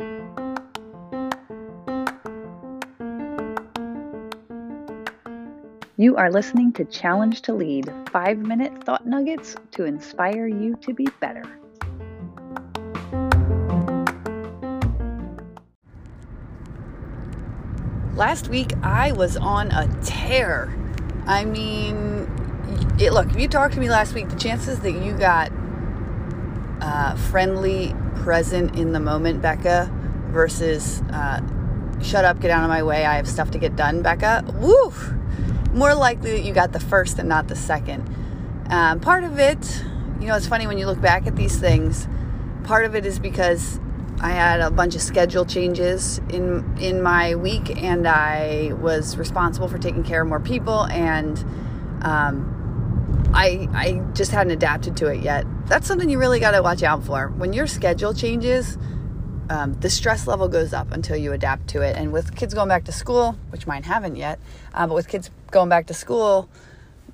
You are listening to Challenge to Lead five minute thought nuggets to inspire you to be better. Last week I was on a tear. I mean, it, look, if you talked to me last week, the chances that you got uh, friendly, present in the moment, Becca, versus uh, shut up, get out of my way, I have stuff to get done, Becca, woo! more likely that you got the first and not the second. Um, part of it, you know, it's funny when you look back at these things. Part of it is because I had a bunch of schedule changes in in my week, and I was responsible for taking care of more people, and um, I I just hadn't adapted to it yet. That's something you really got to watch out for when your schedule changes um, the stress level goes up until you adapt to it. And with kids going back to school, which mine haven't yet, uh, but with kids going back to school,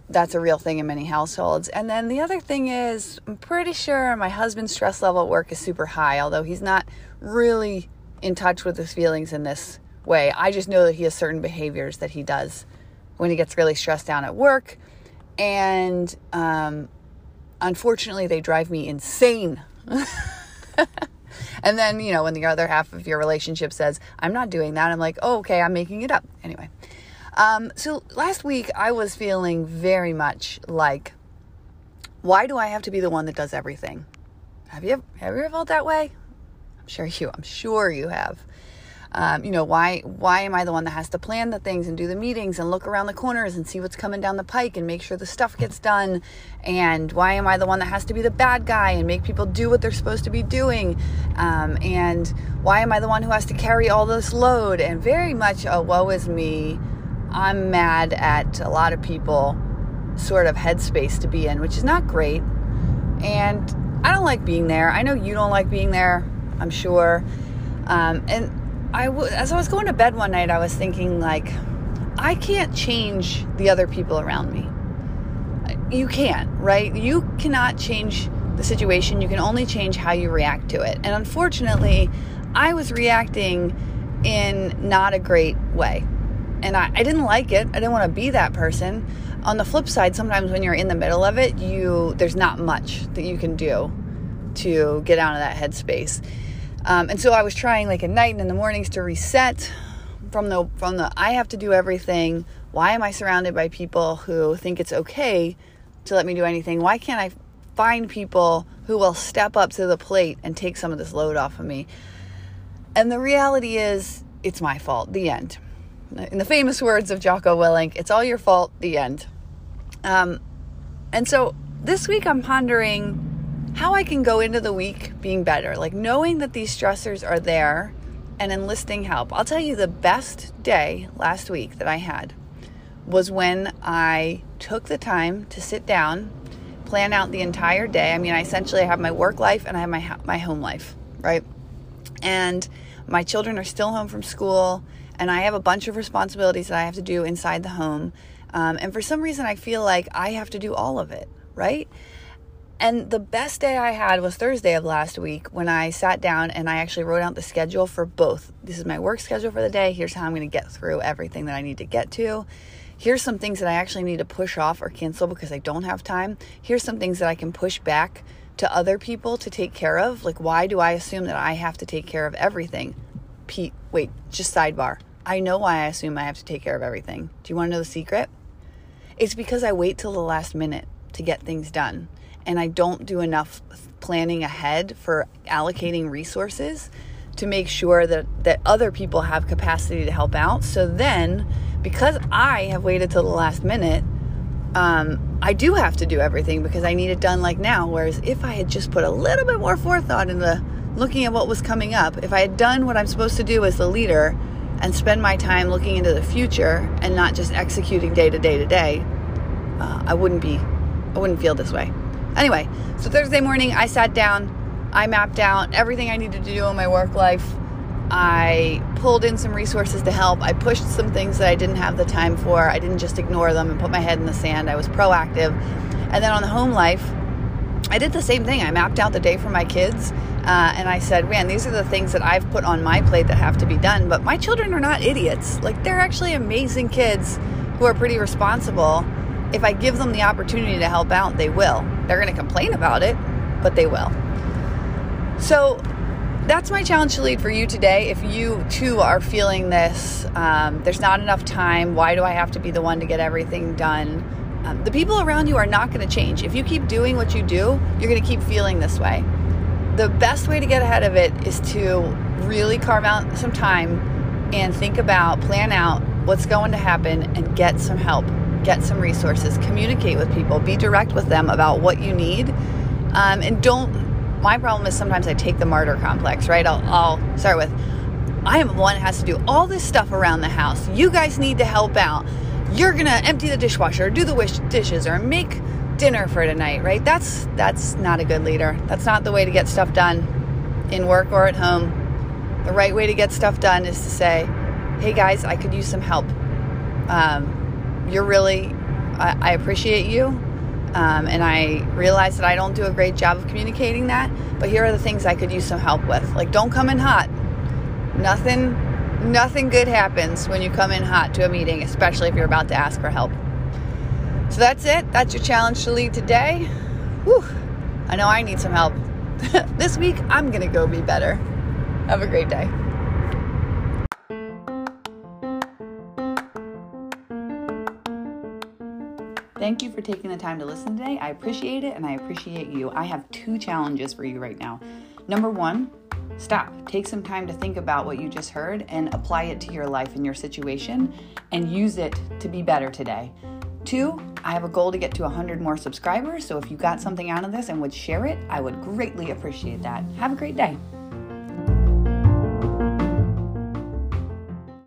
that's a real thing in many households. And then the other thing is, I'm pretty sure my husband's stress level at work is super high, although he's not really in touch with his feelings in this way. I just know that he has certain behaviors that he does when he gets really stressed down at work. And um, unfortunately, they drive me insane. And then, you know, when the other half of your relationship says, I'm not doing that, I'm like, oh, okay, I'm making it up. Anyway. Um, so last week I was feeling very much like, why do I have to be the one that does everything? Have you have you ever felt that way? I'm sure you. I'm sure you have. Um, you know, why why am I the one that has to plan the things and do the meetings and look around the corners and see what's coming down the pike and make sure the stuff gets done? And why am I the one that has to be the bad guy and make people do what they're supposed to be doing? Um, and why am I the one who has to carry all this load? And very much a woe is me. I'm mad at a lot of people sort of headspace to be in, which is not great. And I don't like being there. I know you don't like being there, I'm sure. Um, and I w- as I was going to bed one night, I was thinking like, I can't change the other people around me. You can't, right? You cannot change the situation. You can only change how you react to it. And unfortunately, I was reacting in not a great way. And I, I didn't like it. I didn't want to be that person. On the flip side, sometimes when you're in the middle of it, you there's not much that you can do to get out of that headspace. Um, and so I was trying like at night and in the mornings to reset from the from the I have to do everything. Why am I surrounded by people who think it's okay to let me do anything? Why can't I find people who will step up to the plate and take some of this load off of me? And the reality is, it's my fault. The end. In the famous words of Jocko Willink, it's all your fault. The end. Um, and so this week I'm pondering how I can go into the week being better, like knowing that these stressors are there and enlisting help. I'll tell you the best day last week that I had was when I took the time to sit down, plan out the entire day. I mean, I essentially have my work life and I have my my home life, right? And my children are still home from school, and I have a bunch of responsibilities that I have to do inside the home. Um, and for some reason, I feel like I have to do all of it, right? And the best day I had was Thursday of last week when I sat down and I actually wrote out the schedule for both. This is my work schedule for the day. Here's how I'm going to get through everything that I need to get to. Here's some things that I actually need to push off or cancel because I don't have time. Here's some things that I can push back to other people to take care of. Like, why do I assume that I have to take care of everything? Pete, wait, just sidebar. I know why I assume I have to take care of everything. Do you want to know the secret? It's because I wait till the last minute to get things done and I don't do enough planning ahead for allocating resources to make sure that, that other people have capacity to help out. So then, because I have waited till the last minute, um, I do have to do everything because I need it done like now. Whereas if I had just put a little bit more forethought into looking at what was coming up, if I had done what I'm supposed to do as the leader and spend my time looking into the future and not just executing day to day to day, uh, I wouldn't be, I wouldn't feel this way. Anyway, so Thursday morning, I sat down, I mapped out everything I needed to do in my work life. I pulled in some resources to help. I pushed some things that I didn't have the time for. I didn't just ignore them and put my head in the sand. I was proactive. And then on the home life, I did the same thing. I mapped out the day for my kids uh, and I said, man, these are the things that I've put on my plate that have to be done. But my children are not idiots. Like, they're actually amazing kids who are pretty responsible. If I give them the opportunity to help out, they will. They're going to complain about it, but they will. So, that's my challenge to lead for you today. If you too are feeling this, um, there's not enough time. Why do I have to be the one to get everything done? Um, the people around you are not going to change. If you keep doing what you do, you're going to keep feeling this way. The best way to get ahead of it is to really carve out some time and think about, plan out what's going to happen and get some help, get some resources, communicate with people, be direct with them about what you need. Um, and don't my problem is sometimes I take the martyr complex, right? I'll, I'll start with, I am the one that has to do all this stuff around the house. You guys need to help out. You're gonna empty the dishwasher, or do the wish dishes, or make dinner for tonight, right? That's that's not a good leader. That's not the way to get stuff done in work or at home. The right way to get stuff done is to say, "Hey guys, I could use some help. Um, you're really, I, I appreciate you. Um, and I realize that I don't do a great job of communicating that. But here are the things I could use some help with. Like, don't come in hot. Nothing, nothing good happens when you come in hot to a meeting, especially if you're about to ask for help. So that's it. That's your challenge to lead today. Whew. I know I need some help. this week, I'm going to go be better. Have a great day. Thank you for taking the time to listen today. I appreciate it and I appreciate you. I have two challenges for you right now. Number one, stop. Take some time to think about what you just heard and apply it to your life and your situation and use it to be better today. Two, I have a goal to get to 100 more subscribers. So if you got something out of this and would share it, I would greatly appreciate that. Have a great day.